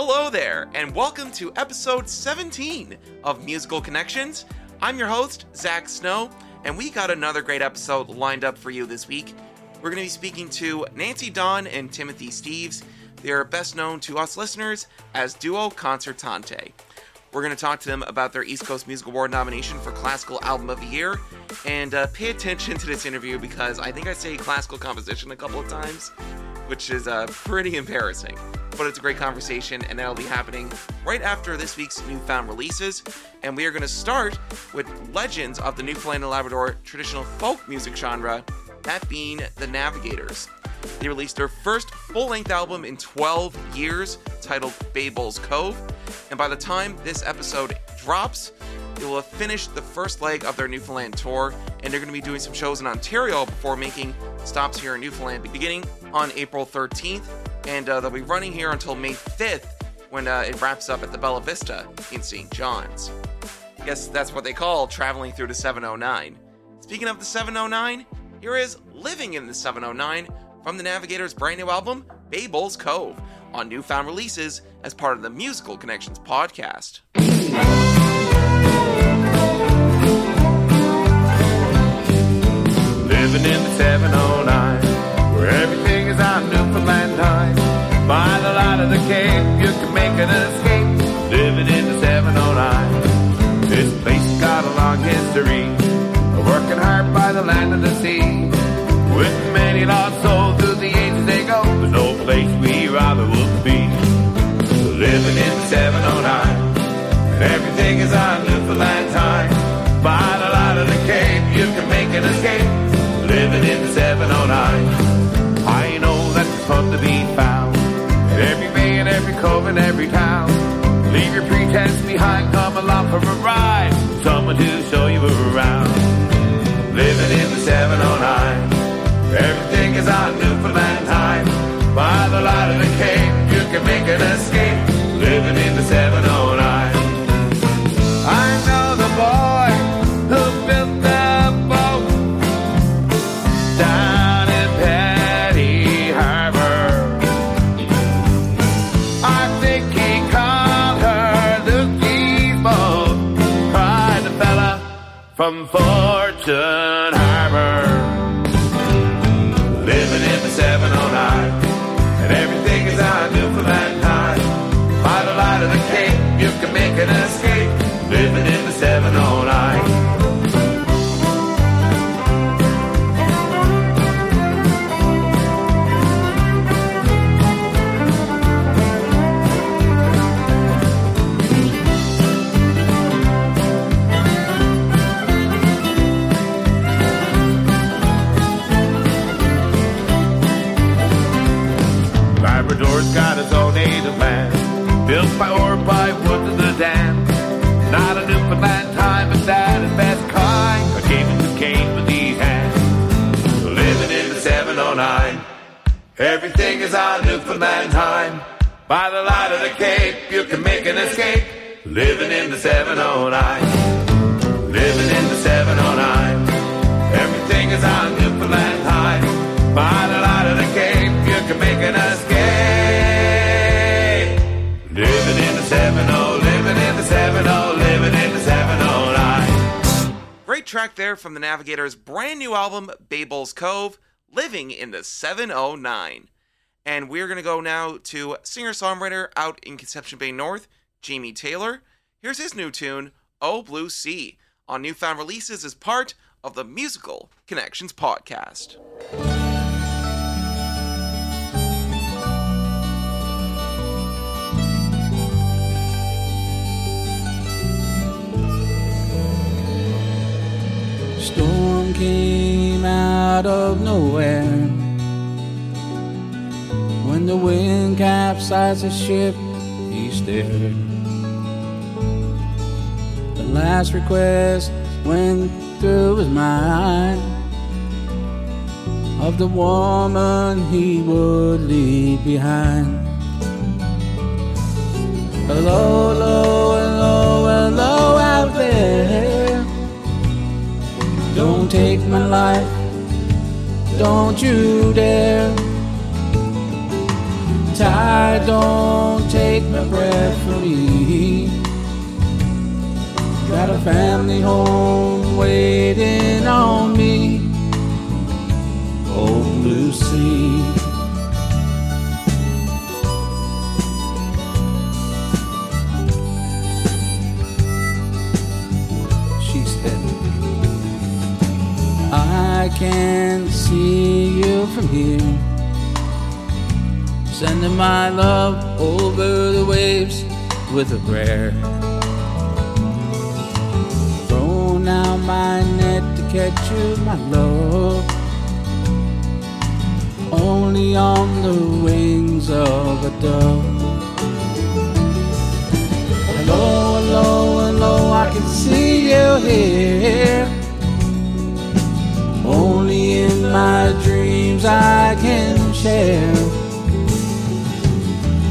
Hello there, and welcome to episode 17 of Musical Connections. I'm your host, Zach Snow, and we got another great episode lined up for you this week. We're going to be speaking to Nancy Dahn and Timothy Steeves. They're best known to us listeners as Duo Concertante. We're going to talk to them about their East Coast Music Award nomination for Classical Album of the Year. And uh, pay attention to this interview because I think I say classical composition a couple of times, which is uh, pretty embarrassing. But it's a great conversation, and that'll be happening right after this week's newfound releases. And we are going to start with legends of the Newfoundland and Labrador traditional folk music genre, that being the Navigators. They released their first full length album in 12 years, titled Bay Bulls Cove. And by the time this episode drops, they will have finished the first leg of their Newfoundland tour, and they're going to be doing some shows in Ontario before making stops here in Newfoundland beginning on April 13th. And uh, they'll be running here until May 5th when uh, it wraps up at the Bella Vista in St. John's. I guess that's what they call traveling through the 709. Speaking of the 709, here is Living in the 709 from the Navigators' brand new album, Bay Bulls Cove, on newfound releases as part of the Musical Connections podcast. Living in the 709, where everything is on Newfoundland time. By the light of the cape, you can make an escape. Living in the 709, this place got a long history. Working hard by the land of the sea. With many lost souls through the ages they go, there's no place we rather would be. Living in the 709, every every town. Leave your pretense behind, come along for a ride. Someone to show you around. Living in the 709. Everything is on Newfoundland time. By the light of the cape, you can make an escape. Living in the 709. Living in the 709. Everything is on Newfoundland time. By the light of the cape, you can make an escape. Living in the 70, track there from the Navigators' brand new album, Bay Bulls Cove, Living in the 709. And we're going to go now to singer songwriter out in Conception Bay North, Jamie Taylor. Here's his new tune, Oh Blue Sea, on newfound releases as part of the Musical Connections podcast. Storm came out of nowhere. When the wind capsized the ship, he stared. The last request went through his mind of the woman he would leave behind. Hello, hello, hello, hello out there. Don't take my life, don't you dare. Tide, don't take my breath from me. Got a family home waiting on me. Old Lucy. She I can see you from here. Sending my love over the waves with a prayer. Thrown out my net to catch you, my love. Only on the wings of a dove. Hello, hello, hello, I can see you here. My dreams I can share.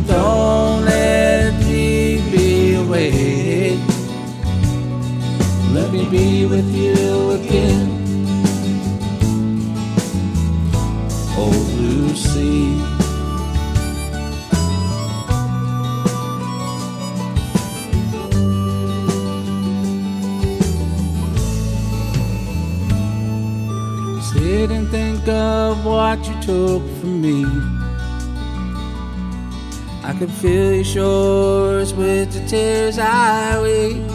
Don't let me be away. Let me be with you again. Oh, Lucy. Think of what you took from me. I can feel your shores with the tears I weep.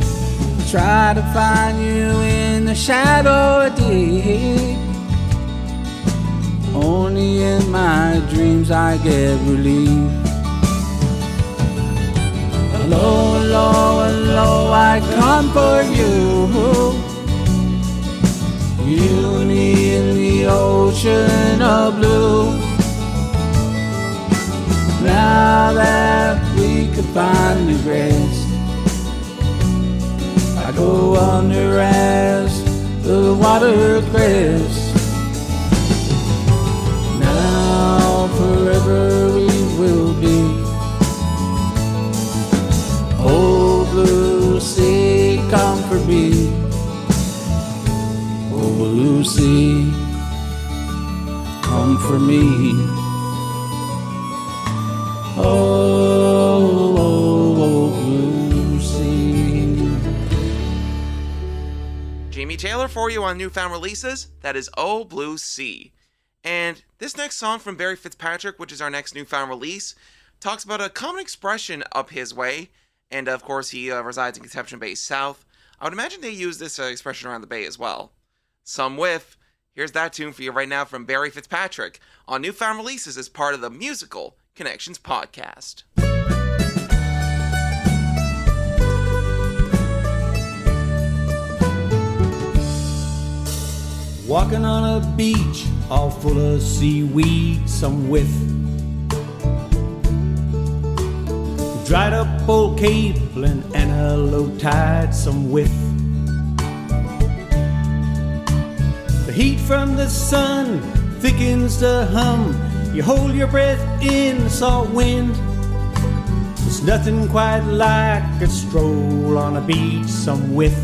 I Try to find you in the shadow deep. Only in my dreams I get relief. Hello, hello, hello, I come for you. Me in the ocean of blue. Now that we can finally rest, I go under as the water crests. Now forever we will be. Oh, blue sea, come for me. Lucy, come for me. Oh, oh, oh, Lucy. Jamie Taylor for you on newfound releases. That is Oh Blue Sea. And this next song from Barry Fitzpatrick, which is our next newfound release, talks about a common expression up his way. And of course, he uh, resides in Conception Bay South. I would imagine they use this uh, expression around the Bay as well. Some whiff. Here's that tune for you right now from Barry Fitzpatrick on Newfound Releases as part of the Musical Connections podcast. Walking on a beach all full of seaweed, some with dried up old capelin and a low tide, some with heat from the sun thickens the hum. You hold your breath in the salt wind. There's nothing quite like a stroll on a beach, some with.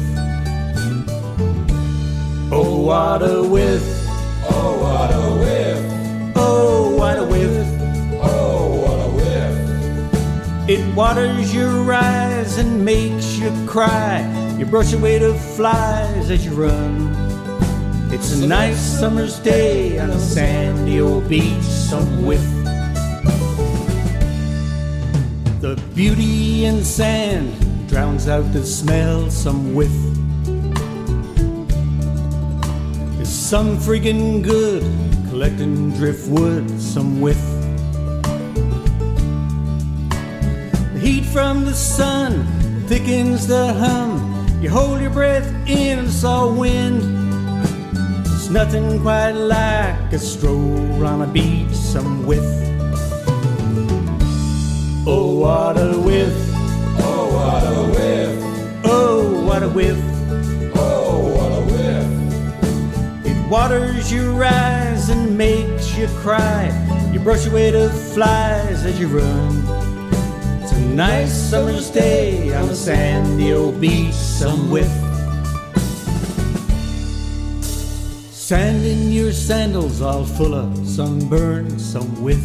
Oh, what a whiff. Oh, what a whiff. Oh, what a whiff. Oh, what a whiff. It waters your eyes and makes you cry. You brush away the flies as you run. It's a nice summer's day on a sandy old beach, some whiff. The beauty in sand drowns out the smell, some whiff. Is some friggin' good collecting driftwood, some whiff. The heat from the sun thickens the hum. You hold your breath in and saw wind. Nothing quite like a stroll on a beach, some whiff. Oh, what a whiff. Oh, what a whiff. Oh, wada whiff. Oh what a oh, whiff. It waters your eyes and makes you cry. You brush away the flies as you run. It's a nice summer's day on a sandy old beach, some whiff. Sand in your sandals all full of sunburn, some whiff.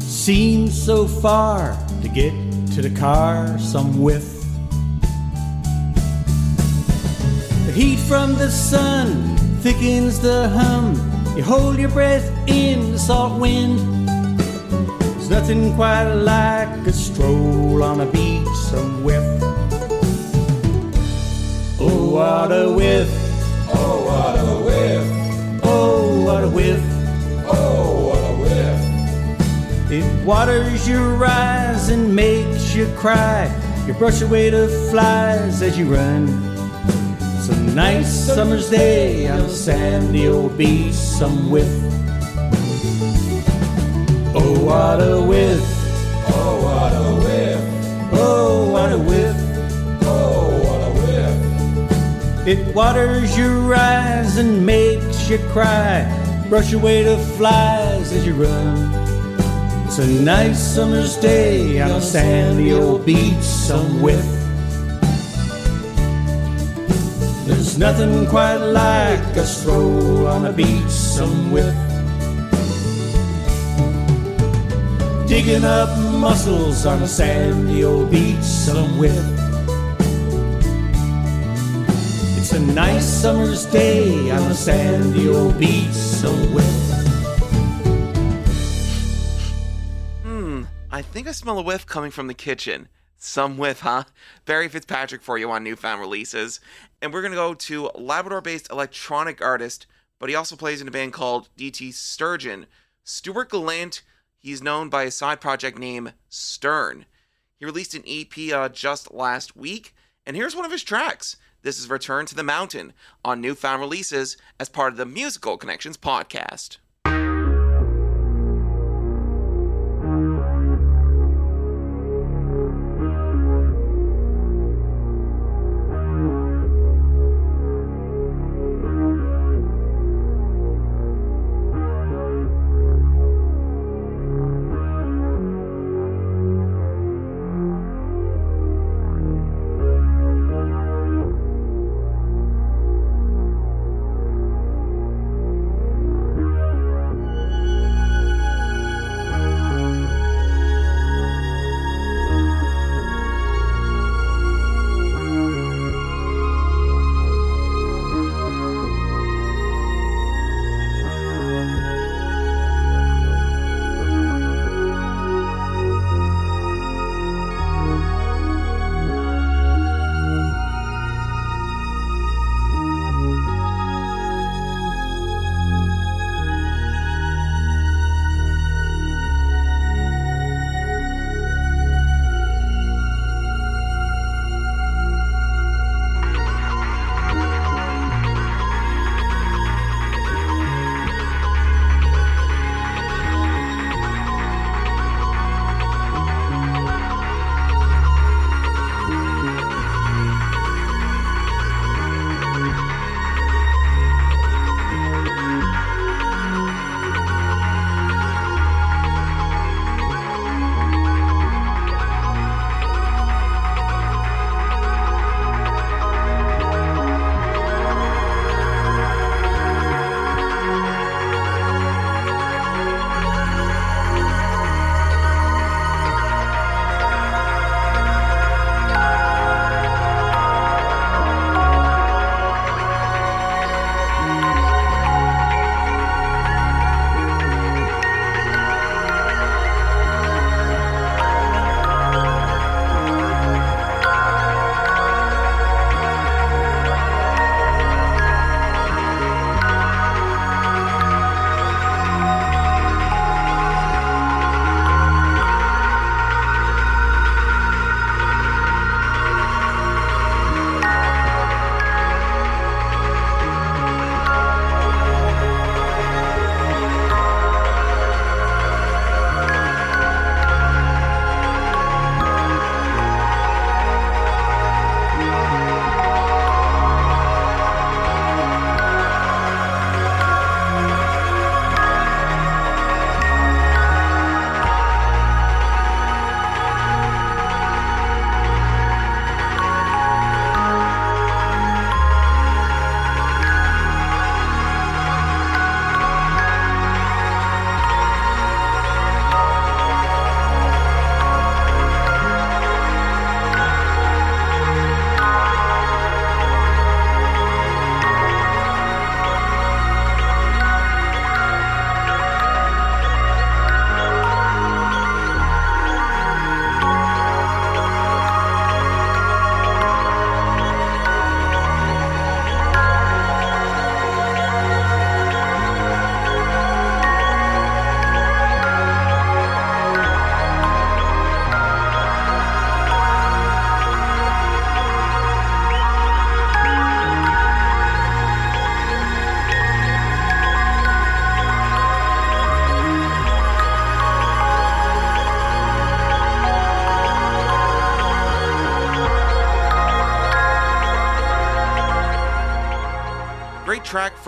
seems so far to get to the car, some whiff. The heat from the sun thickens the hum. You hold your breath in the salt wind. There's nothing quite like a stroll on a beach, some whiff. Oh, what a whiff. Oh, what a whiff. Oh, what a whiff. Oh, what a whiff. It waters your eyes and makes you cry. You brush away the flies as you run. It's a nice summer's day on a sandy old beach, some whiff. Oh, what a whiff. It waters your eyes and makes you cry. Brush away the flies as you run. It's a nice summer's day on a sandy old beach, some whiff. There's nothing quite like a stroll on a beach, some whiff. Digging up mussels on a sandy old beach, some It's a nice summer's day on a sandy old beach somewhere. I think I smell a whiff coming from the kitchen. Some whiff, huh? Barry Fitzpatrick for you on Newfound Releases. And we're going to go to Labrador based electronic artist, but he also plays in a band called DT Sturgeon. Stuart Gallant, he's known by a side project name STURNE. He released an EP uh, just last week, and here's one of his tracks. This is Return to the Mountain on Newfound Releases as part of the Musical Connections podcast.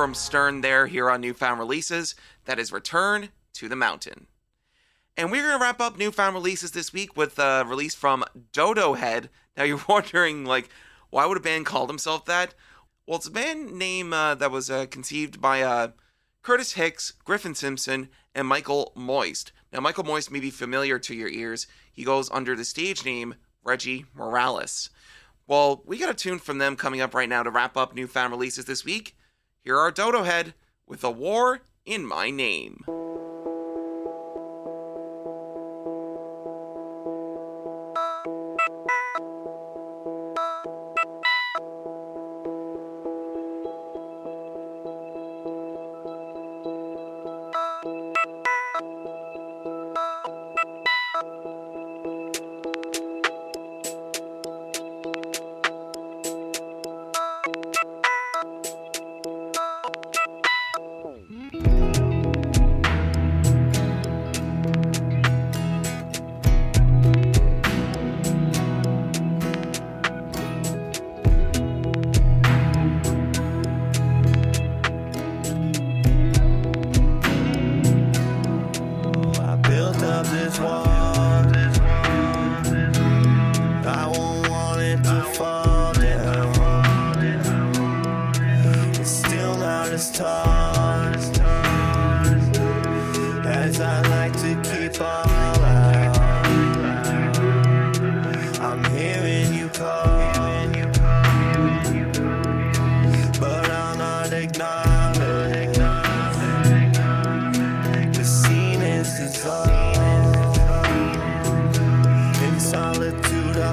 From STURNE there here on Newfound Releases. That is Return to the Mountain. And we're going to wrap up Newfound Releases this week with a release from Dodohead. Now you're wondering, like, why would a band call themselves that? Well, it's a band name uh, that was uh, conceived by uh, Curtis Hicks, Griffin Simpson, and Michael Moyst. Now, Michael Moyst may be familiar to your ears. He goes under the stage name Reggie Morales. Well, we got a tune from them coming up right now to wrap up newfound releases this week. Here are Dodohead with A War in My Name.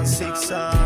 I'll seek uh,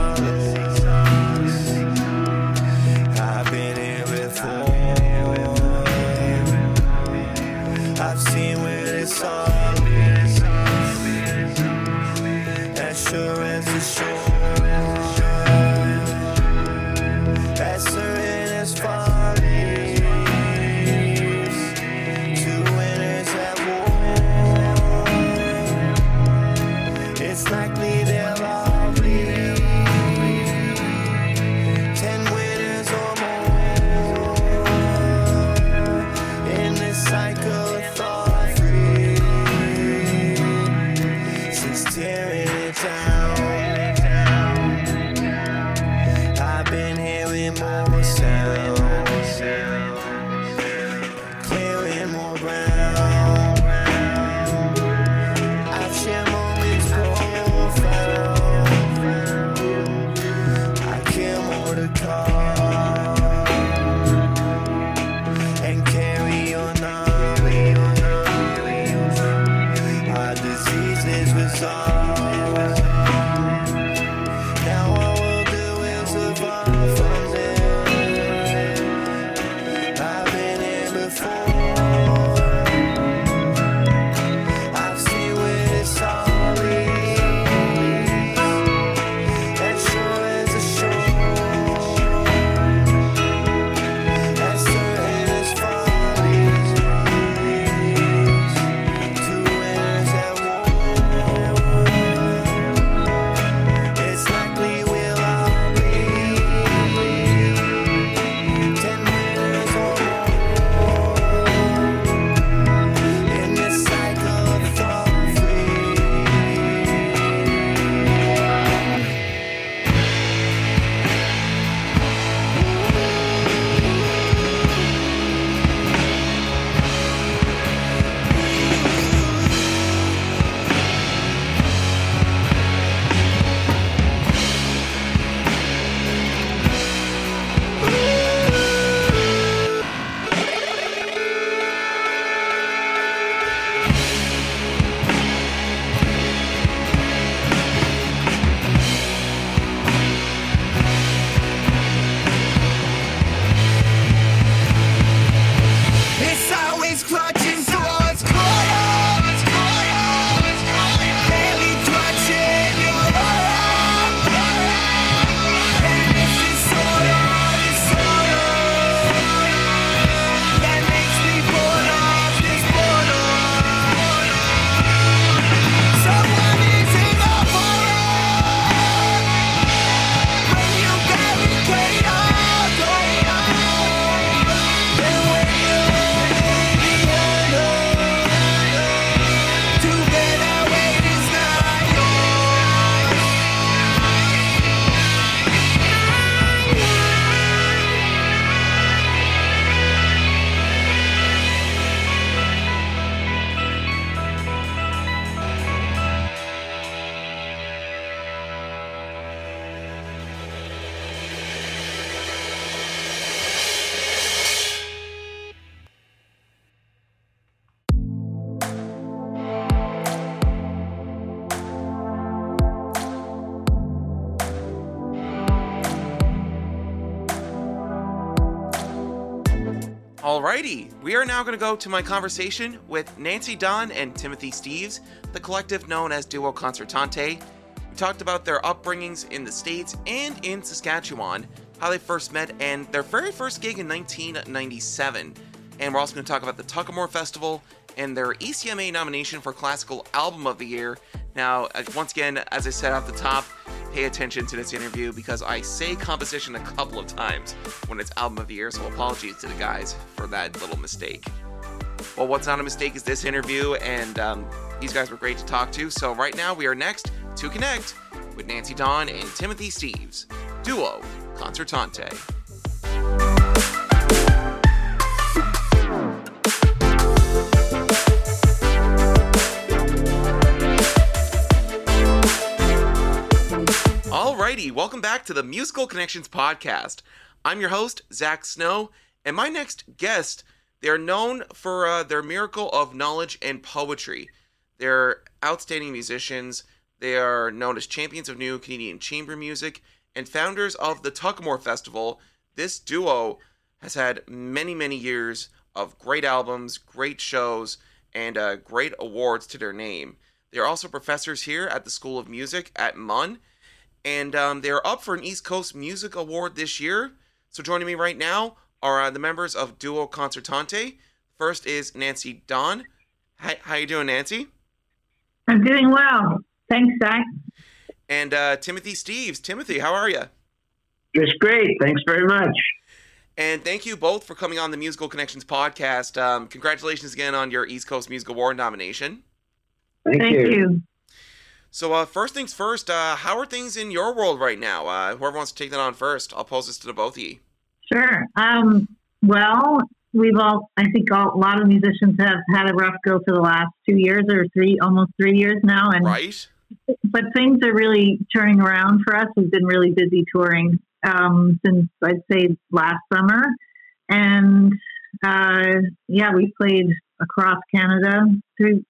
Alrighty, we are now going to go to my conversation with Nancy Dahn and Timothy Steeves, the collective known as Duo Concertante. We talked about their upbringings in the States and in Saskatchewan, how they first met, and their very first gig in 1997. And we're also going to talk about the Tuckamore Festival and their ECMA nomination for Classical Album of the Year. Now, uh, once again, as I said off the top, pay attention to this interview because I say composition a couple of times when it's Album of the Year, so apologies to the guys for that little mistake. Well, what's not a mistake is this interview, and um, these guys were great to talk to. So, right now, we are next to connect with Nancy Dahn and Timothy Steeves, duo Concertante. Alrighty, welcome back to the Musical Connections podcast. I'm your host, Zach Snow, and my next guest, they're known for uh, their miracle of knowledge and poetry. They're outstanding musicians. They are known as champions of new Canadian chamber music and founders of the Tuckamore Festival. This duo has had many, many years of great albums, great shows, and uh, great awards to their name. They're also professors here at the School of Music at MUN and um, they're up for an East Coast Music Award this year. So joining me right now are uh, the members of Duo Concertante. First is Nancy Dahn. Hi, how you doing, Nancy? I'm doing well. Thanks, Zach. And uh, Timothy Steeves. Timothy, how are you? Just great. Thanks very much. And thank you both for coming on the Musical Connections podcast. Um, congratulations again on your East Coast Music Award nomination. Thank, Thank you. you. So, uh, first things first, uh, how are things in your world right now? Uh, whoever wants to take that on first, I'll pose this to the both of you. Sure. Um, well, we've all, I think all, a lot of musicians have had a rough go for the last two years or three, almost three years now. And, Right? but things are really turning around for us. We've been really busy touring, um, since I'd say last summer. And, uh, yeah, we played across Canada through,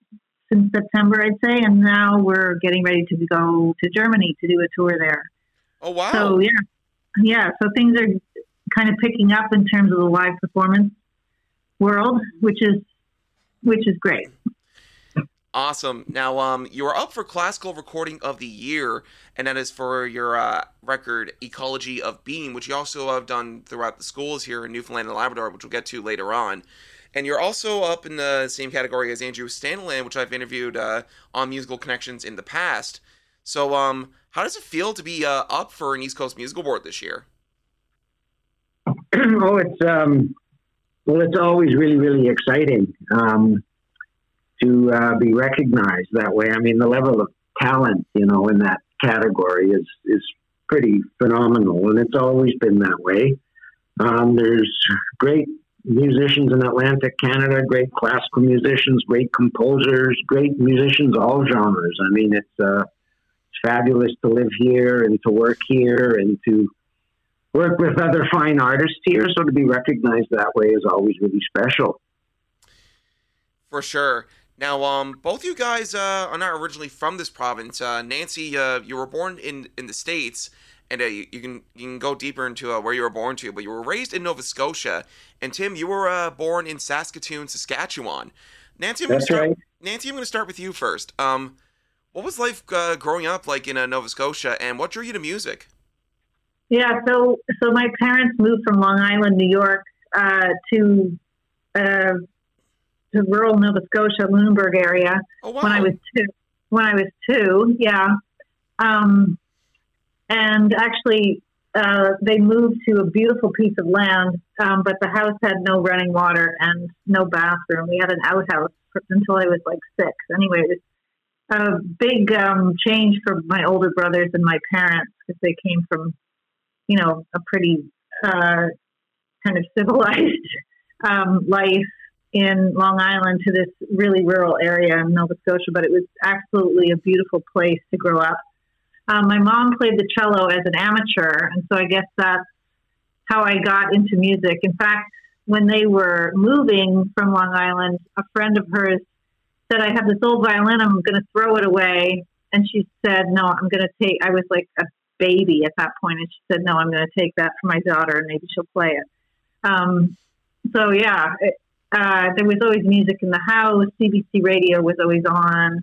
since September, I'd say. And now we're getting ready to go to Germany to do a tour there. Oh, wow. So yeah, yeah. So things are kind of picking up in terms of the live performance world, which is which is great. Awesome. Now, um, you are up for classical recording of the year, and that is for your uh, record "Ecology of Being," which you also have done throughout the schools here in Newfoundland and Labrador, which we'll get to later on. And you're also up in the same category as Andrew Stanley, which I've interviewed uh, on Musical Connections in the past. So, um, how does it feel to be uh, up for an East Coast Musical Award this year? oh, it's um, well, it's always really, really exciting um, to uh, be recognized that way. I mean, the level of talent, you know, in that category is is pretty phenomenal, and it's always been that way. Um, there's great musicians in Atlantic Canada, great classical musicians, great composers, great musicians, all genres. I mean, it's uh, it's fabulous to live here and to work here and to work with other fine artists here. So to be recognized that way is always really special. For sure. Now, um, both you guys uh, are not originally from this province. Uh, Nancy, uh, you were born in, in the states, and uh, you, you can you can go deeper into uh, where you were born to. But you were raised in Nova Scotia, and Tim, you were uh, born in Saskatoon, Saskatchewan. Nancy, I'm That's gonna start, right. Nancy, I'm going to start with you first. Um, what was life uh, growing up like in uh, Nova Scotia, and what drew you to music? Yeah. So so my parents moved from Long Island, New York, uh, to uh, to rural Nova Scotia, Lunenburg area Oh wow! when I was two. When I was two, yeah. Um, and actually, uh, they moved to a beautiful piece of land, um, but the house had no running water and no bathroom. We had an outhouse until I was like six. Anyway, it was a big um, change for my older brothers and my parents because they came from, you know, a pretty uh, kind of civilized um, life in Long Island to this really rural area in Nova Scotia. But it was absolutely a beautiful place to grow up. Um, my mom played the cello as an amateur, and so I guess that's how I got into music. In fact, when they were moving from Long Island, a friend of hers said, I have this old violin, I'm going to throw it away. And she said, No, I'm going to take, I was like a baby at that point, and she said, No, I'm going to take that for my daughter, and maybe she'll play it. Um, so yeah, it, uh, there was always music in the house. CBC radio was always on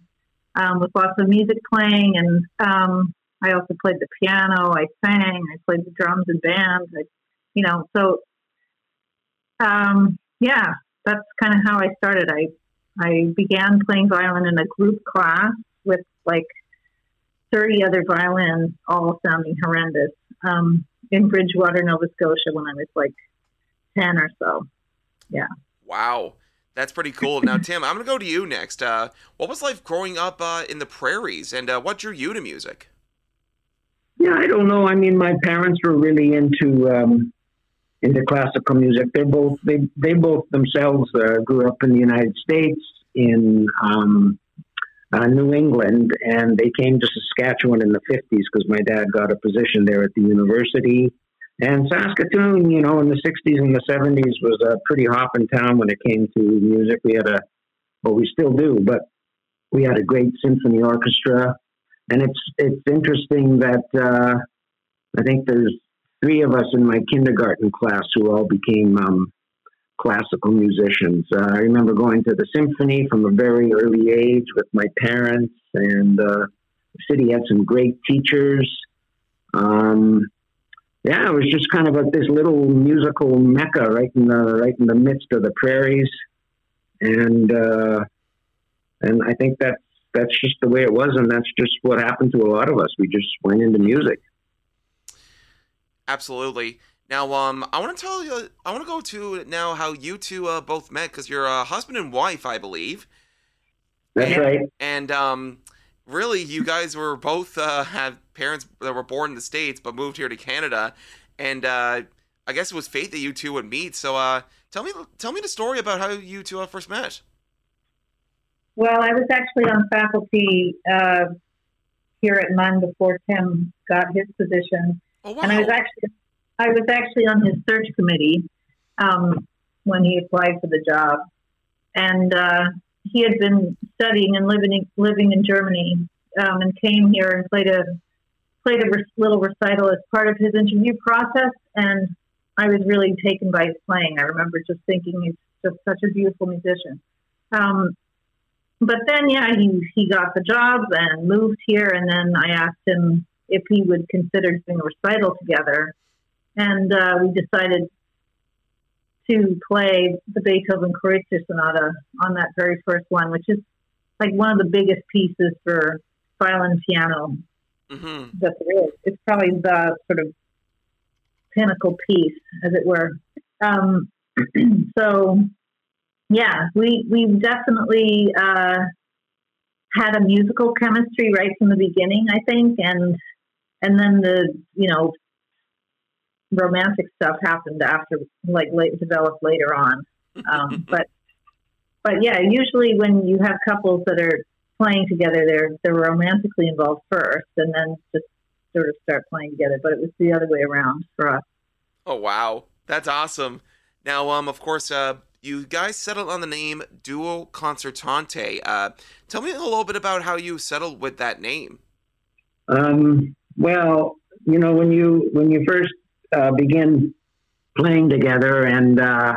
um, with lots of music playing, and um, I also played the piano. I sang. I played the drums in bands. I, you know, so um, yeah, that's kind of how I started. I I began playing violin in a group class with like 30 other violins, all sounding horrendous, um, in Bridgewater, Nova Scotia, when I was like 10 or so. Yeah. Wow. That's pretty cool. Now, Tim, I'm going to go to you next. Uh, what was life growing up uh, in the prairies, and uh, what drew you to music? Yeah, I don't know. I mean, my parents were really into um, into classical music. They both they they both themselves uh, grew up in the United States in um, uh, New England, and they came to Saskatchewan in the fifties because my dad got a position there at the university. And Saskatoon, you know, in the '60s and the '70s was a pretty hopping town when it came to music. We had a, well, we still do, but we had a great symphony orchestra, and it's it's interesting that uh, I think there's three of us in my kindergarten class who all became um, classical musicians. Uh, I remember going to the symphony from a very early age with my parents, and uh, the city had some great teachers. Um, yeah, it was just kind of a, this little musical mecca right in the right in the midst of the prairies, and uh, and I think that's that's just the way it was, and that's just what happened to a lot of us. We just went into music. Absolutely. Now, um, I want to tell you, I want to go to now how you two uh, both met because you're a husband and wife, I believe. That's and, right. And um, really, you guys were both uh, have parents that were born in the states but moved here to Canada, and uh, I guess it was fate that you two would meet. So, uh, tell me, tell me the story about how you two uh, first met. Well, I was actually on faculty uh, here at MUN before Tim got his position, Oh wow! and I was actually I was actually on his search committee um, when he applied for the job, and uh, he had been studying and living in, living in Germany, um, and came here and played a played a little recital as part of his interview process, and I was really taken by his playing. I remember just thinking he's just such a beautiful musician. Um, but then, yeah, he he got the job and moved here, and then I asked him if he would consider doing a recital together, and uh, we decided to play the Beethoven Kreutzer Sonata on that very first one, which is like one of the biggest pieces for violin piano hmm that there is. It's probably the sort of pinnacle piece, as it were. Um, so, yeah, we we definitely uh, had a musical chemistry right from the beginning, I think, and and then the you know romantic stuff happened after, like, late, developed later on. Um, but but yeah, usually when you have couples that are playing together, they're they're romantically involved first, and then just sort of start playing together. But it was the other way around for us. Oh wow, that's awesome. Now, um, of course, uh, you guys settled on the name Duo Concertante. Uh, tell me a little bit about how you settled with that name. Um, well, you know, when you when you first uh, begin playing together, and uh,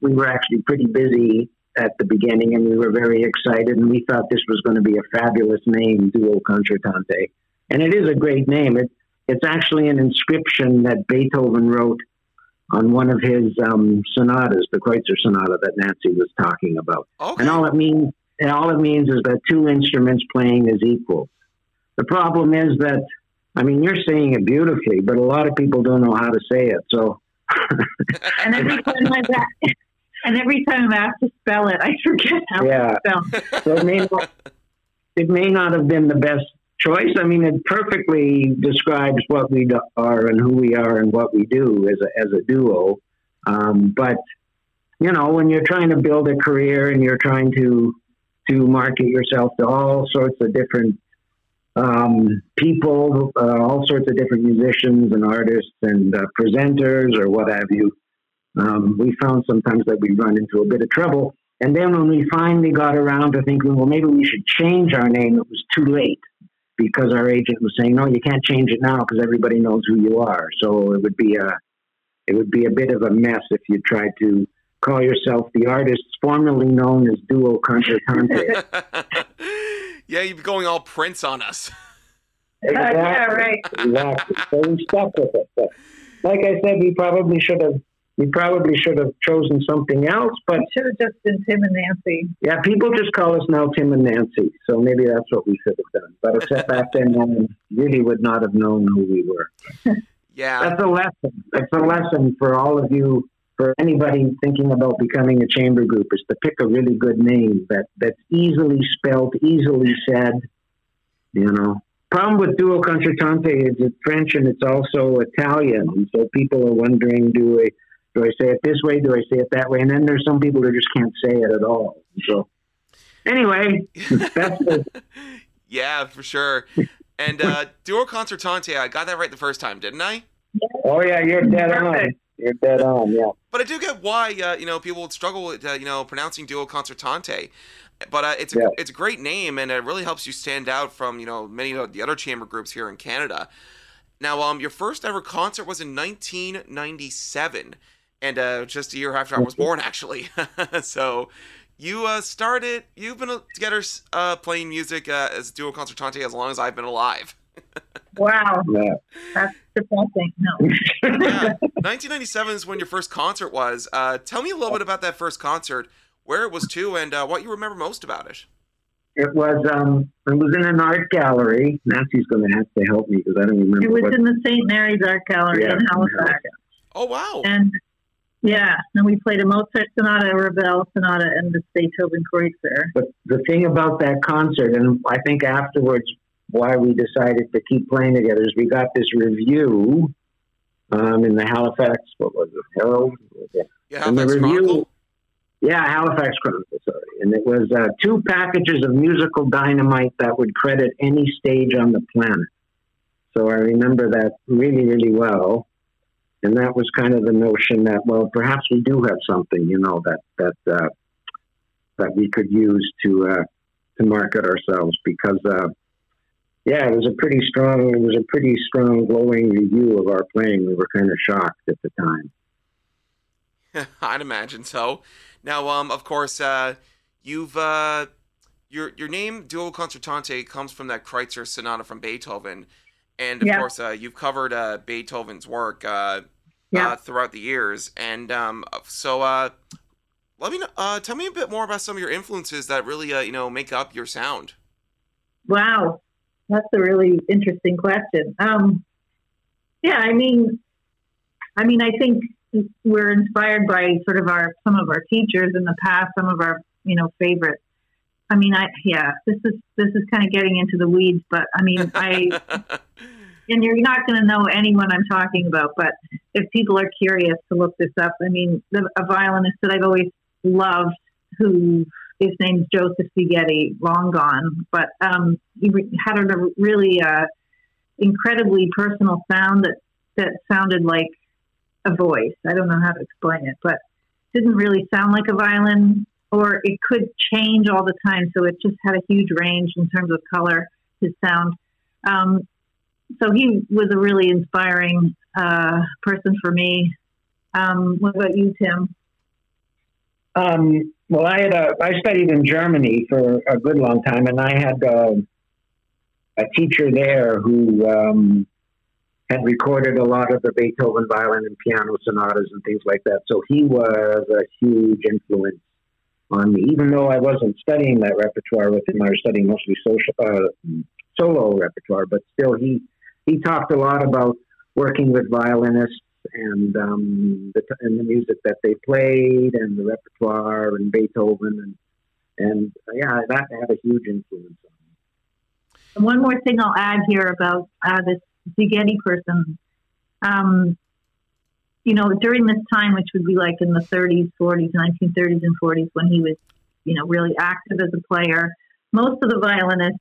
we were actually pretty busy at the beginning, and we were very excited, and we thought this was going to be a fabulous name, Duo Concertante, and it is a great name. It it's actually an inscription that Beethoven wrote on one of his um, sonatas, the Kreutzer Sonata that Nancy was talking about. Okay. And all it means, and all it means is that two instruments playing is equal. The problem is that, I mean, you're saying it beautifully, but a lot of people don't know how to say it. So, And every time I'm asked, and every time I'm asked to spell it, I forget how Yeah. to spell. so it may not, it may not have been the best choice. I mean, it perfectly describes what we are and who we are and what we do as a, as a duo. Um, but you know, when you're trying to build a career and you're trying to to market yourself to all sorts of different um, people, uh, all sorts of different musicians and artists and uh, presenters or what have you, um, we found sometimes that we run into a bit of trouble. And then when we finally got around to thinking, well, maybe we should change our name, it was too late because our agent was saying, no, you can't change it now because everybody knows who you are. So it would be a it would be a bit of a mess if you tried to call yourself the artists formerly known as Duo Concertante. yeah, you've been going all Prince on us. exactly. yeah, right. Exactly. So we stuck with it. But like I said, we probably should have we probably should have chosen something else. But Should have just been Tim and Nancy. yeah, people just call us now Tim and Nancy. So maybe that's what we should have done. But except back then, no one really would not have known who we were. Yeah. That's a lesson. That's a lesson for all of you, for anybody thinking about becoming a chamber group, is to pick a really good name that that's easily spelled, easily said. You know, problem with duo concertante is it's French and it's also Italian, and so people are wondering, do I do I say it this way? Do I say it that way? And then there's some people who just can't say it at all. So anyway, that's yeah, for sure. And uh, Duo Concertante, I got that right the first time, didn't I? oh yeah, you're dead on. You're dead on. Yeah. But I do get why uh, you know people would struggle with uh, you know pronouncing Duo Concertante. But uh, it's a, Yeah. it's a great name, and it really helps you stand out from you know many of the other chamber groups here in Canada. Now, um, your first ever concert was in 1997, and uh, just a year after I was born, actually. so, you uh, started. You've been together uh, playing music uh, as Duo Concertante as long as I've been alive. Wow, Yeah. that's depressing. No. yeah. 1997 is when your first concert was. Uh, tell me a little bit about that first concert, where it was to, and uh, what you remember most about it. It was um it was in an art gallery. Nancy's going to have to help me because I don't remember. It was what, in the St. Mary's Art Gallery Yeah, in Halifax. Oh wow! And yeah, and we played a Mozart sonata, a Ravel sonata, and the Beethoven Kreutzer. but the thing about that concert, and I think afterwards, why we decided to keep playing together is we got this review um, in the Halifax. What was it? Herald. Yeah. Yeah, And the Halifax review- Chronicle. Yeah, Halifax Chronicle, sorry. And it was uh, two packages of musical dynamite that would credit any stage on the planet. So I remember that really, really well. And that was kind of the notion that, well, perhaps we do have something, you know, that that uh, that we could use to uh, to market ourselves because, uh, yeah, it was a pretty strong, it was a pretty strong, glowing review of our playing. We were kind of shocked at the time. I'd imagine so. Now, um, of course, uh, you've uh, your your name Duo Concertante comes from that Kreutzer Sonata from Beethoven, and of Yeah. course, uh, you've covered uh, Beethoven's work uh, Yeah. uh, throughout the years, and um, so uh, let me know, uh, tell me a bit more about some of your influences that really uh, you know make up your sound. Wow, that's a really interesting question. Um, yeah, I mean, I mean, I think we're inspired by sort of our some of our teachers in the past, some of our you know favorite. I mean, I yeah, this is this is kind of getting into the weeds, but I mean, I and you're not going to know anyone I'm talking about, but if people are curious to look this up, I mean, the, a violinist that I've always loved, who his name's Joseph Szigeti, long gone, but um, he had a really uh, incredibly personal sound that that sounded like a voice. I don't know how to explain it, but it didn't really sound like a violin, or it could change all the time. So it just had a huge range in terms of color, his sound. Um, so he was a really inspiring uh, person for me. Um, what about you, Tim? Um, well, I had a, I studied in Germany for a good long time, and I had uh, a teacher there who um, had recorded a lot of the Beethoven violin and piano sonatas and things like that. So he was a huge influence on me, even though I wasn't studying that repertoire with him. I was studying mostly social, uh, solo repertoire, but still, he he talked a lot about working with violinists and um, the and the music that they played and the repertoire and Beethoven and and yeah, that had a huge influence on me. And one more thing I'll add here about uh, this Szigeti person. Um, you know, during this time, which would be like in the 30s, 40s, 1930s, and 40s, when he was, you know, really active as a player, most of the violinists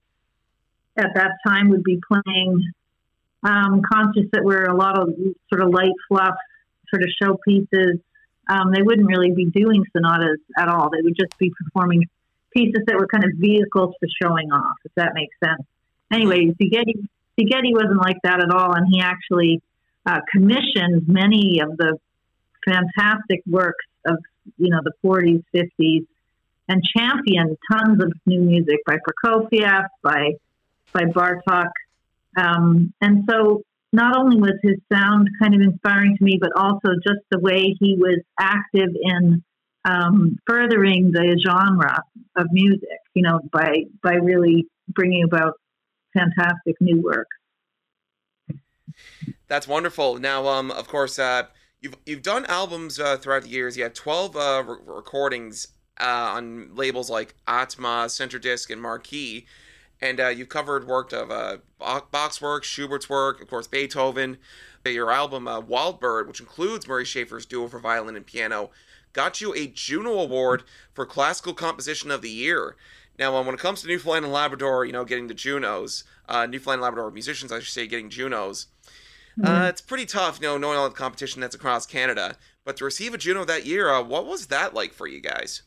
at that time would be playing um, concerts that we're a lot of sort of light fluff, sort of showpieces. Um, they wouldn't really be doing sonatas at all. They would just be performing pieces that were kind of vehicles for showing off, if that makes sense. Anyway, Szigeti wasn't like that at all, and he actually uh, commissioned many of the fantastic works of you know, the 40s, 50s, and championed tons of new music by Prokofiev, by by Bartok, um, and so not only was his sound kind of inspiring to me, but also just the way he was active in um, furthering the genre of music. You know, by by really bringing about fantastic new work. That's wonderful. Now, um, of course, uh, you've you've done albums uh, throughout the years. You have twelve uh, re- recordings uh, on labels like Atma, Center Disc, and Marquis, and uh, you've covered work of uh, Bach's work, Schubert's work, of course, Beethoven. Your album uh, Wild Bird, which includes Murray Schafer's duo for violin and piano, got you a Juno Award for Classical Composition of the Year. Now, um, when it comes to Newfoundland and Labrador, you know, getting the Junos, uh, Newfoundland and Labrador musicians, I should say, getting Junos, uh, mm-hmm. it's pretty tough, you know, knowing all the competition that's across Canada. But to receive a Juno that year, uh, what was that like for you guys?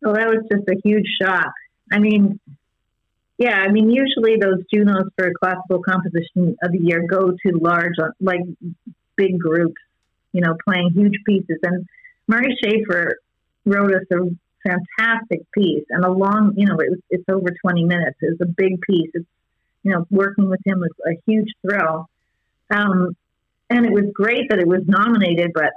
Well, that was just a huge shock. I mean, yeah, I mean, usually those Junos for classical composition of the year go to large, like big groups, you know, playing huge pieces. And Murray Schafer wrote us a fantastic piece and a long, you know, it was, it's over 20 minutes. It's a big piece. It's, you know, working with him was a huge thrill. Um, and it was great that it was nominated, but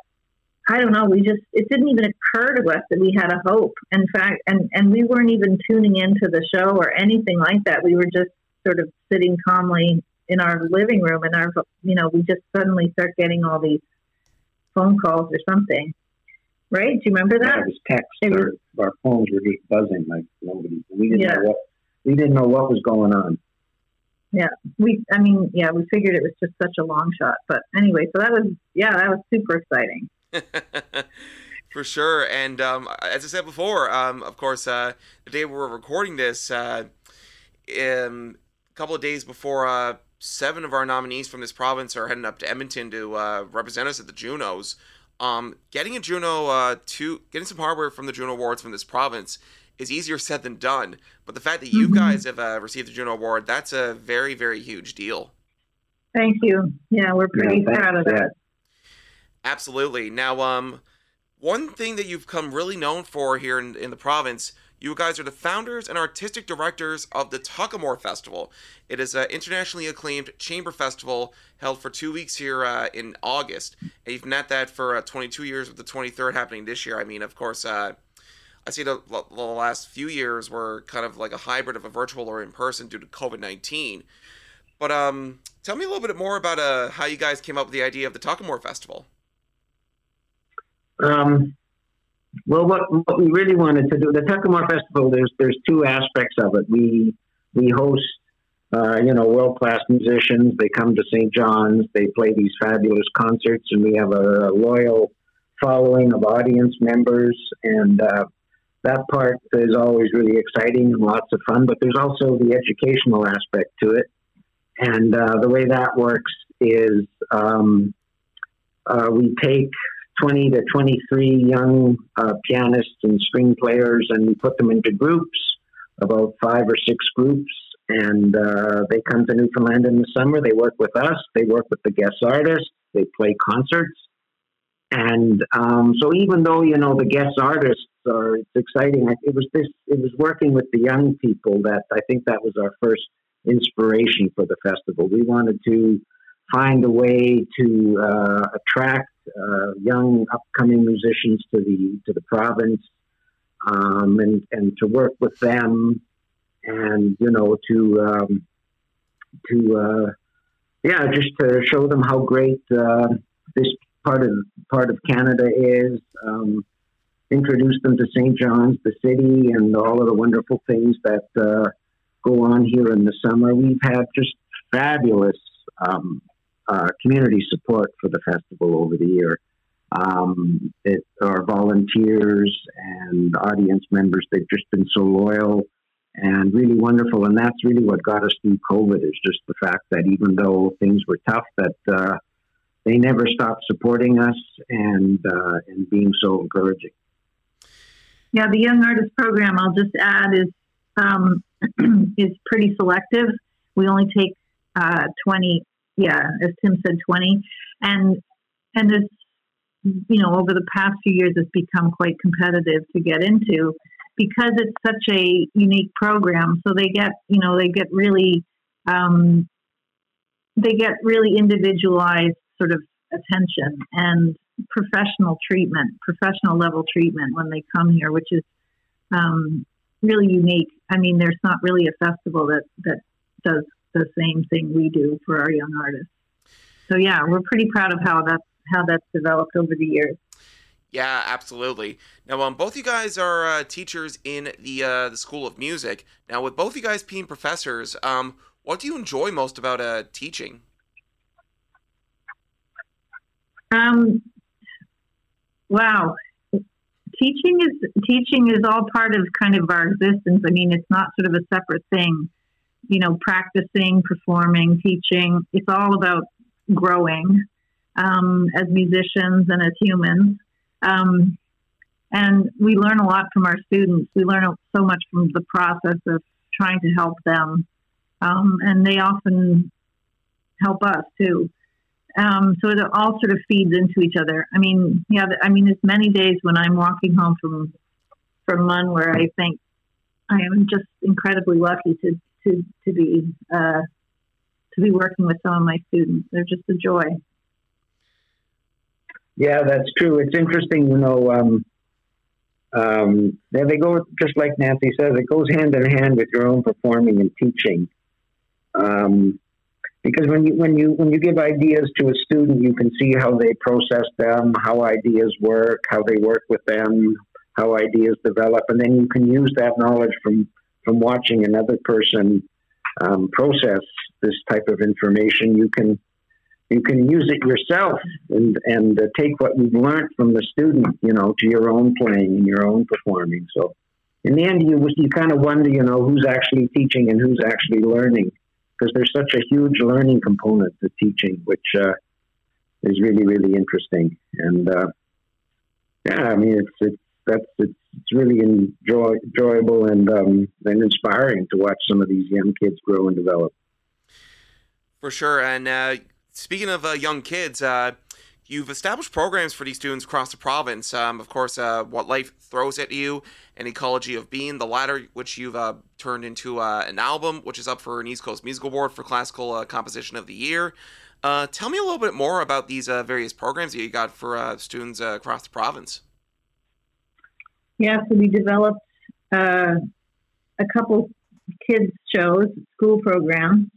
I don't know. We just it didn't even occur to us that we had a hope. In fact, and and we weren't even tuning into the show or anything like that. We were just sort of sitting calmly in our living room, and our you know we just suddenly start getting all these phone calls or something. Right? Do you remember that? Yeah, it was text. It was, our, our phones were just buzzing like nobody. We didn't yeah. know what we didn't know what was going on. Yeah, we. I mean, yeah, we figured it was just such a long shot, but anyway, so that was yeah, that was super exciting. For sure. And um, as I said before, um, of course, uh, the day we are recording this, uh, um, a couple of days before uh, seven of our nominees from this province are heading up to Edmonton to uh, represent us at the Junos. Um, getting a Juno uh, to getting some hardware from the Juno Awards from this province is easier said than done. But the fact that you mm-hmm. guys have uh, received the Juno Award, that's a very, very huge deal. Thank you. Yeah, we're pretty yeah, proud of that. Absolutely. Now, um, one thing that you've come really known for here in, in the province, you guys are the founders and artistic directors of the Tuckamore Festival. It is an internationally acclaimed chamber festival held for two weeks here uh, in August. And you've at that for uh, 22 years, with the 23rd happening this year. I mean, of course, uh, I see the, the last few years were kind of like a hybrid of a virtual or in person due to COVID 19. But um, tell me a little bit more about uh, how you guys came up with the idea of the Tuckamore Festival. Um, well, what, what we really wanted to do, the Tuckamore Festival, there's there's two aspects of it. We we host, uh, you know, world class musicians. They come to St. John's. They play these fabulous concerts, and we have a, a loyal following of audience members. And uh, that part is always really exciting and lots of fun. But there's also the educational aspect to it. And uh, the way that works is um, uh, we take 20 to 23 young uh, pianists and string players, and we put them into groups, about five or six groups. And uh, they come to Newfoundland in the summer. They work with us. They work with the guest artists. They play concerts. And um, so, even though you know the guest artists are, it's exciting. It was this. It was working with the young people that I think that was our first inspiration for the festival. We wanted to find a way to uh, attract uh, young upcoming musicians to the to the province, um, and and to work with them, and you know to um, to uh, yeah, just to show them how great uh, this part of part of Canada is. Um, introduce them to St. John's, the city, and all of the wonderful things that uh, go on here in the summer. We've had just fabulous um, uh, community support for the festival over the year. Um, it, our volunteers and audience members, they've just been so loyal and really wonderful. And that's really what got us through COVID is just the fact that even though things were tough, that uh, they never stopped supporting us and uh, and being so encouraging. Yeah, the Young Artist Program, I'll just add, is um, is pretty selective. We only take uh, 20 yeah, as Tim said, 20. And, and there's you know, over the past few years it's become quite competitive to get into because it's such a unique program. So they get, you know, they get really, um, they get really individualized sort of attention and professional treatment, professional level treatment when they come here, which is um, really unique. I mean, there's not really a festival that that does the same thing we do for our young artists. So yeah, we're pretty proud of how that's how that's developed over the years. Yeah, absolutely. Now, um, both you guys are uh, teachers in the uh, the School of Music. Now, with both you guys being professors, um, what do you enjoy most about uh, teaching? Um, wow, teaching is teaching is all part of kind of our existence. I mean, it's not sort of a separate thing. You know, practicing, performing, teaching. It's all about growing um, as musicians and as humans. Um, and we learn a lot from our students. We learn so much from the process of trying to help them. Um, and they often help us too. Um, so it all sort of feeds into each other. I mean, yeah, I mean, there's many days when I'm walking home from from MUN where I think I am just incredibly lucky to to to be uh, to be working with some of my students. They're just a joy. Yeah, that's true. It's interesting, you know. Um, um, they go just like Nancy says. It goes hand in hand with your own performing and teaching. Um, because when you when you when you give ideas to a student, you can see how they process them, how ideas work, how they work with them, how ideas develop, and then you can use that knowledge from from watching another person um, process this type of information. You can you can use it yourself and and uh, take what you've learned from the student, you know, to your own playing and your own performing. So, in the end, you you kind of wonder, you know, who's actually teaching and who's actually learning, because there's such a huge learning component to teaching, which uh, is really really interesting. And uh, yeah, I mean, it's it's that's it's, it's really enjoy, enjoyable and um, and inspiring to watch some of these young kids grow and develop. For sure, and uh, speaking of uh, young kids, uh, you've established programs for these students across the province. Um, of course, uh, What Life Throws at You and Ecology of Being, the latter, which you've uh, turned into uh, an album, which is up for an East Coast Musical Award for Classical Composition of the Year. tell me a little bit more about these various programs that you got for students across the province. Yeah, so we developed a couple kids shows, school programs.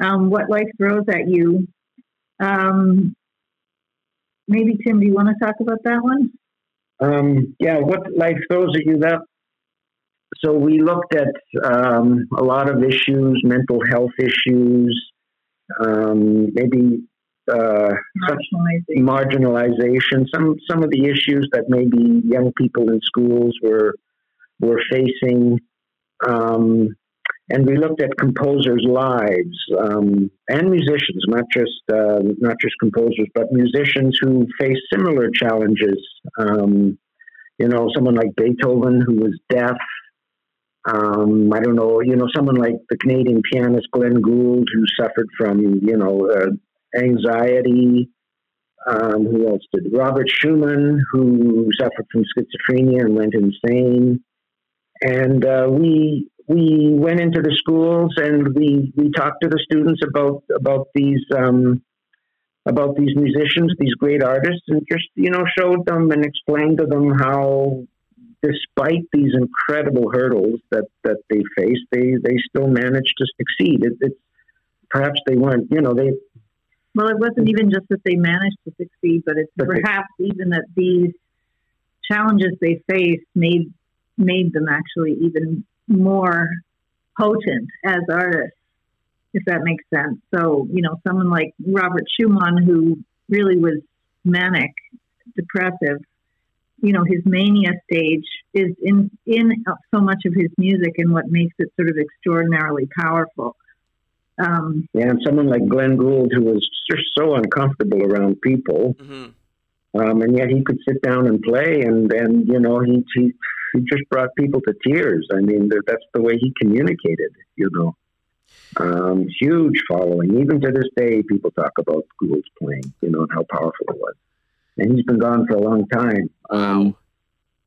Um, what Life Throws at You um, maybe Tim, do you want to talk about that one? Um, yeah, what life throws at you that. So we looked at um, a lot of issues, mental health issues, um, maybe uh, marginalization. marginalization, some some of the issues that maybe young people in schools were were facing. Um, and we looked at composers' lives um, and musicians, not just uh, not just composers, but musicians who face similar challenges. Um, you know, someone like Beethoven who was deaf. Um, I don't know, you know, someone like the Canadian pianist Glenn Gould who suffered from, you know, uh, anxiety. Um, who else did? Robert Schumann, who suffered from schizophrenia and went insane. And uh, we we went into the schools and we, we talked to the students about about these um, about these musicians, these great artists, and just you know showed them and explained to them how, despite these incredible hurdles that that they faced, they they still managed to succeed. It, it's perhaps they weren't, you know, they. Well, it wasn't even just that they managed to succeed, but it's but perhaps they, even that these challenges they faced made made them actually even more potent as artists, if that makes sense. So, you know, someone like Robert Schumann, who really was manic, depressive, you know, his mania stage is in in so much of his music and what makes it sort of extraordinarily powerful. Um, yeah, and someone like Glenn Gould, who was just so uncomfortable around people, mm-hmm. um, and yet he could sit down and play, and and you know he he he just brought people to tears. I mean, that's the way he communicated, you know. Um, huge following. Even to this day, people talk about Gould's playing, you know, and how powerful it was. and he's been gone for a long time. Um,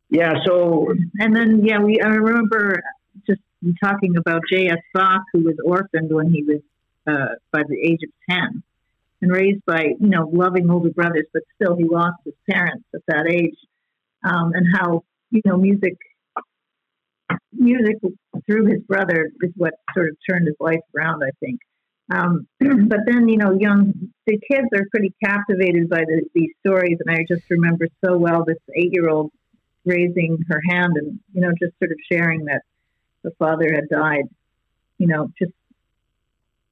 yeah, so And then, yeah, we I remember just talking about J.S. Bach, who was orphaned when he was uh, by the age of 10 and raised by, you know, loving older brothers, but still he lost his parents at that age. Um, and how, you know, music music through his brother is what sort of turned his life around, I think. Um, but then, you know, young the kids are pretty captivated by the, these stories, and I just remember so well this eight-year-old raising her hand and you know just sort of sharing that the father had died, you know, just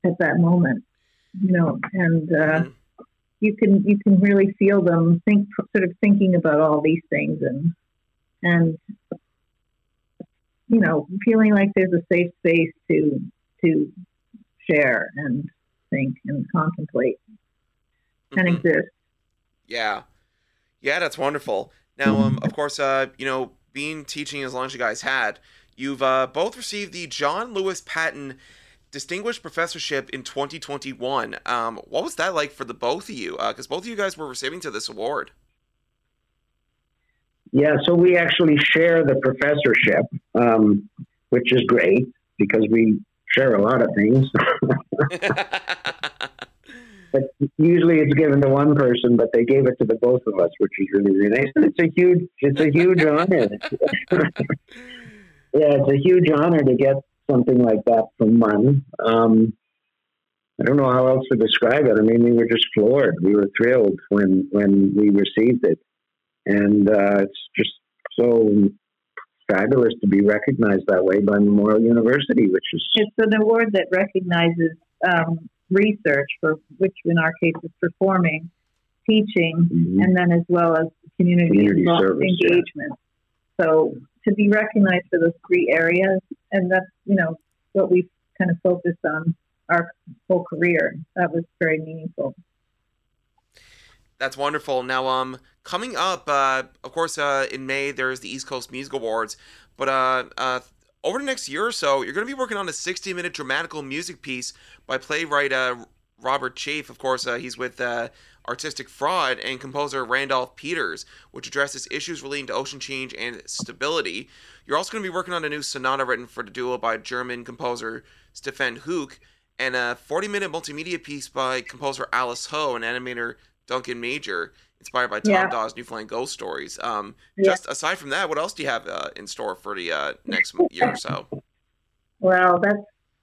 at that moment, you know, and uh, Mhm. you can you can really feel them think sort of thinking about all these things and and you know feeling like there's a safe space to to share and think and contemplate and Mhm. exist. Yeah. Yeah, that's wonderful. Now, um, of course, uh, you know, being teaching as long as you guys had, you've uh, both received the John Lewis Paton Distinguished Professorship in 2021. Um, what was that like for the both of you? Because both of you guys were receiving to this award. Yeah, so we actually share the professorship, um, which is great because we share a lot of things. but usually it's given to one person, but they gave it to the both of us, which is really, really nice. And it's a huge, it's a huge honor. yeah, it's a huge honor to get something like that from one. Um, I don't know how else to describe it. I mean, we were just floored. We were thrilled when when we received it, and uh, it's just so fabulous to be recognized that way by Memorial University, which is It's an award that recognizes um, research, for which in our case is performing, teaching, Mhm. and then as well as community, Community service, yeah. engagement. So to be recognized for those three areas, and that's you know what we've kind of focused on our whole career. That was very meaningful. That's wonderful. Now, um, coming up, uh, of course, uh, in May there's the East Coast Music Awards, but uh, uh, over the next year or so, you're going to be working on a 60-minute dramatical music piece by playwright uh, Robert Chafe. Of course, uh, he's with uh, Artistic Fraud and composer Randolph Peters, which addresses issues relating to ocean change and stability. You're also going to be working on a new sonata written for the duo by German composer Stefan Hook, and a 40-minute multimedia piece by composer Alice Ho and animator Duncan Major, inspired by Tom Yeah. Dawes' Newfoundland Ghost Stories. Um, Yeah. Just aside from that, what else do you have uh, in store for the uh, next year or so? Well, that's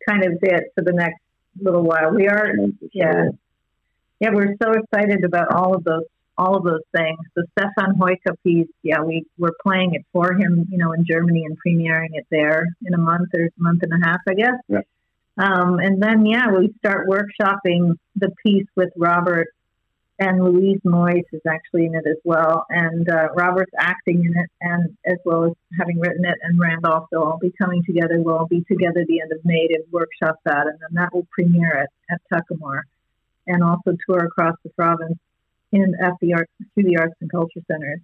kind of it for the next little while. We are Yeah. Yeah, we're so excited about all of those all of those things. The Stefan Heucke piece, yeah, we we're playing it for him, you know, in Germany and premiering it there in a month or a month and a half, I guess. Yeah. Um, and then yeah, we start workshopping the piece with Robert and Louise Moyes is actually in it as well, and uh, Robert's acting in it, and as well as having written it, and Randolph. They'll all be coming together. We'll all be together the end of May to workshop that, and then that will premiere at at Tuckamore, and also tour across the province in at the arts through the arts and culture centers.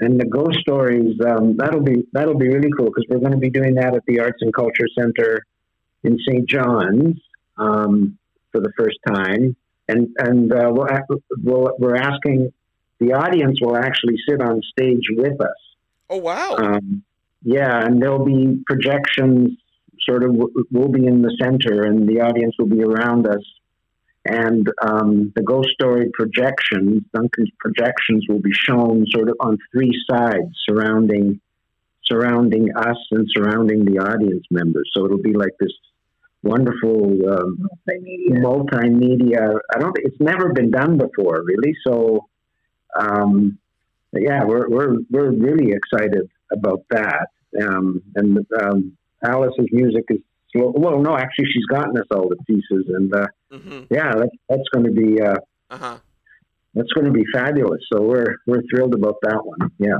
And the ghost stories um, that'll be that'll be really cool because we're going to be doing that at the Arts and Culture Center in St. John's um, for the first time, and and uh, we'll, we'll, we're asking the audience will actually sit on stage with us. Oh wow! Um, yeah, and there'll be projections. Sort of, we'll be in the center, and the audience will be around us. And um, the ghost story projections, Duncan's projections, will be shown sort of on three sides, surrounding surrounding us and surrounding the audience members. So it'll be like this wonderful um, Multimedia. multimedia. I don't. It's never been done before, really. So, um, yeah, we're we're we're really excited about that. Um, and um, Alice's music is slow. Well, no, actually, she's gotten us all the pieces, and uh, hmm yeah, that, that's going to be uh, Uh huh. that's going to be fabulous. So we're we're thrilled about that one. Yeah.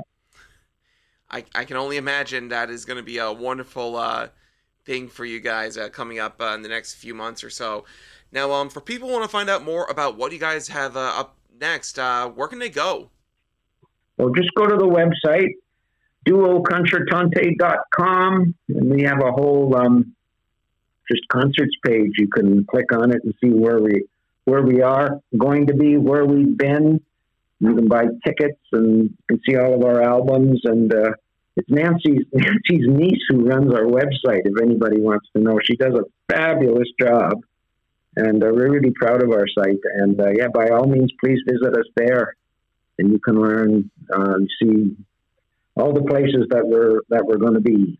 I, I can only imagine that is going to be a wonderful uh, thing for you guys uh, coming up uh, in the next few months or so. Now, um, for people who want to find out more about what you guys have uh, up next, uh, where can they go? Well, just go to the website, duoconcertante.com, and we have a whole um, just concerts page. You can click on it and see where we where we are going to be, where we've been, you can buy tickets and can see all of our albums. And uh, it's Nancy's Nancy's niece who runs our website. If anybody wants to know, she does a fabulous job, and uh, we're really proud of our site. And uh, yeah, by all means, please visit us there, and you can learn uh, and see all the places that we're that we're going to be.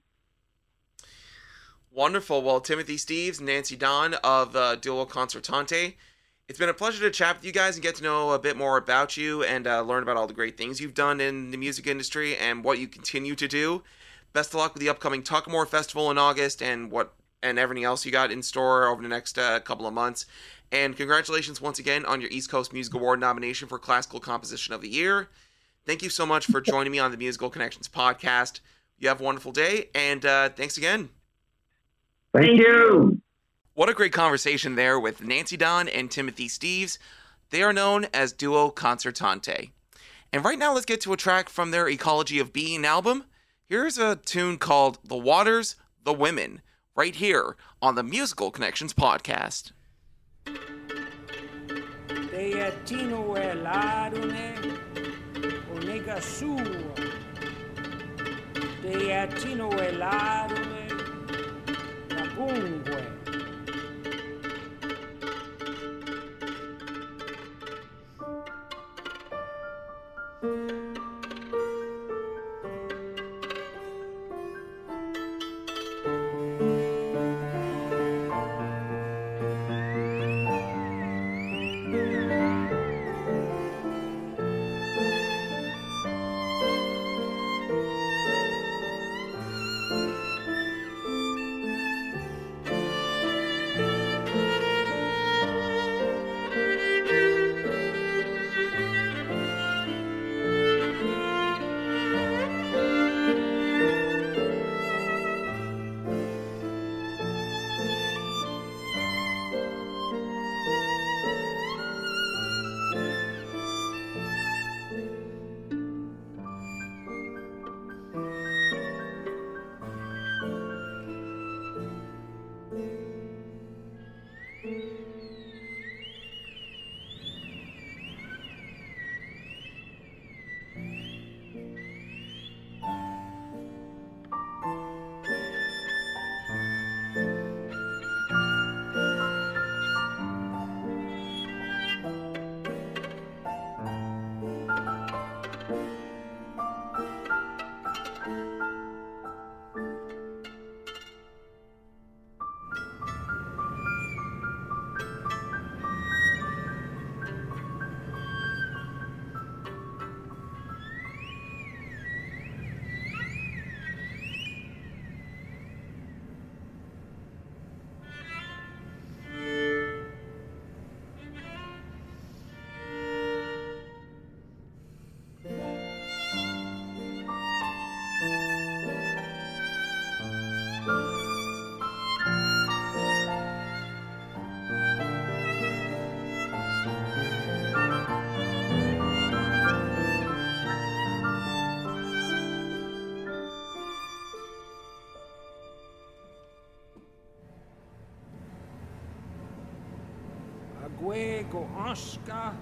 Wonderful. Well, Timothy Steeves, Nancy Dahn of uh, Duo Concertante. It's been a pleasure to chat with you guys and get to know a bit more about you and uh, learn about all the great things you've done in the music industry and what you continue to do. Best of luck with the upcoming Tuckamore Festival in August and what and everything else you got in store over the next uh, couple of months. And congratulations once again on your East Coast Music Award nomination for Classical Composition of the Year. Thank you so much for joining me on the Musical Connections podcast. You have a wonderful day, and uh, thanks again. Thank you. What a great conversation there with Nancy Dahn and Timothy Steeves. They are known as Duo Concertante. And right now, let's get to a track from their Ecology of Being album. Here's a tune called The Waters, The Women, right here on the Musical Connections podcast. Teatino elarune onega sua Teatino 公会。Aguego Oscar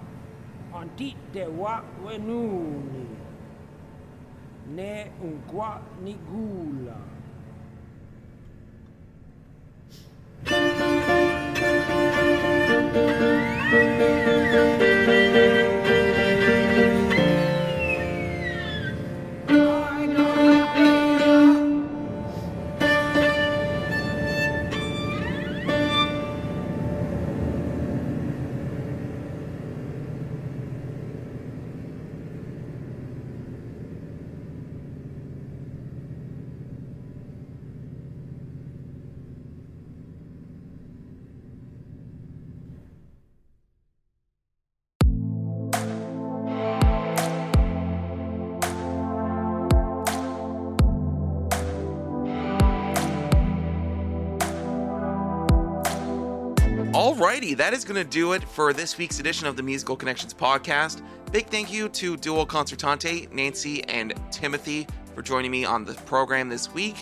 on dit de wa wenuni. Ne un qua ni Alrighty, that is going to do it for this week's edition of the Musical Connections podcast. Big thank you to Duo Concertante, Nancy, and Timothy for joining me on the program this week.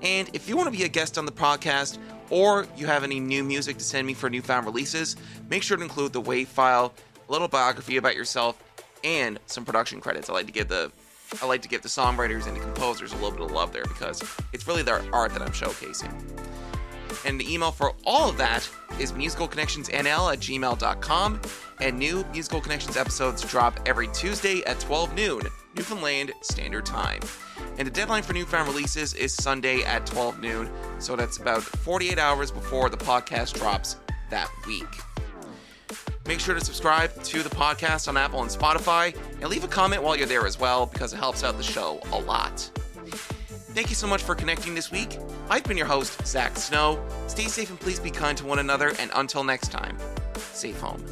And if you want to be a guest on the podcast, or you have any new music to send me for newfound releases, make sure to include the WAV file, a little biography about yourself, and some production credits. I like to give the I like to give the songwriters and the composers a little bit of love there because it's really their art that I'm showcasing. And the email for all of that is musicalconnectionsnl at gmail.com. And new Musical Connections episodes drop every Tuesday at 12 noon, Newfoundland Standard Time. And the deadline for newfound releases is Sunday at 12 noon, so that's about 48 hours before the podcast drops that week. Make sure to subscribe to the podcast on Apple and Spotify, and leave a comment while you're there as well because it helps out the show a lot. Thank you so much for connecting this week. I've been your host, Zach Snow. Stay safe and please be kind to one another, and until next time, safe home.